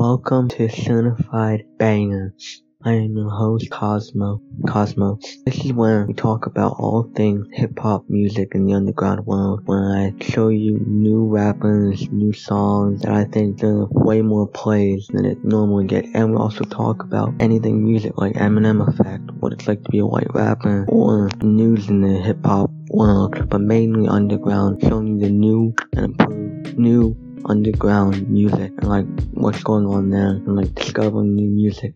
Welcome to Certified Banger. I am your host Cosmo. Cosmo. This is where we talk about all things hip hop music in the underground world. Where I show you new rappers, new songs that I think deserve way more plays than it normally get. And we also talk about anything music like Eminem effect, what it's like to be a white rapper, or news in the hip hop world, but mainly underground, showing you the new and improved new underground music and like what's going on there and like discovering new music.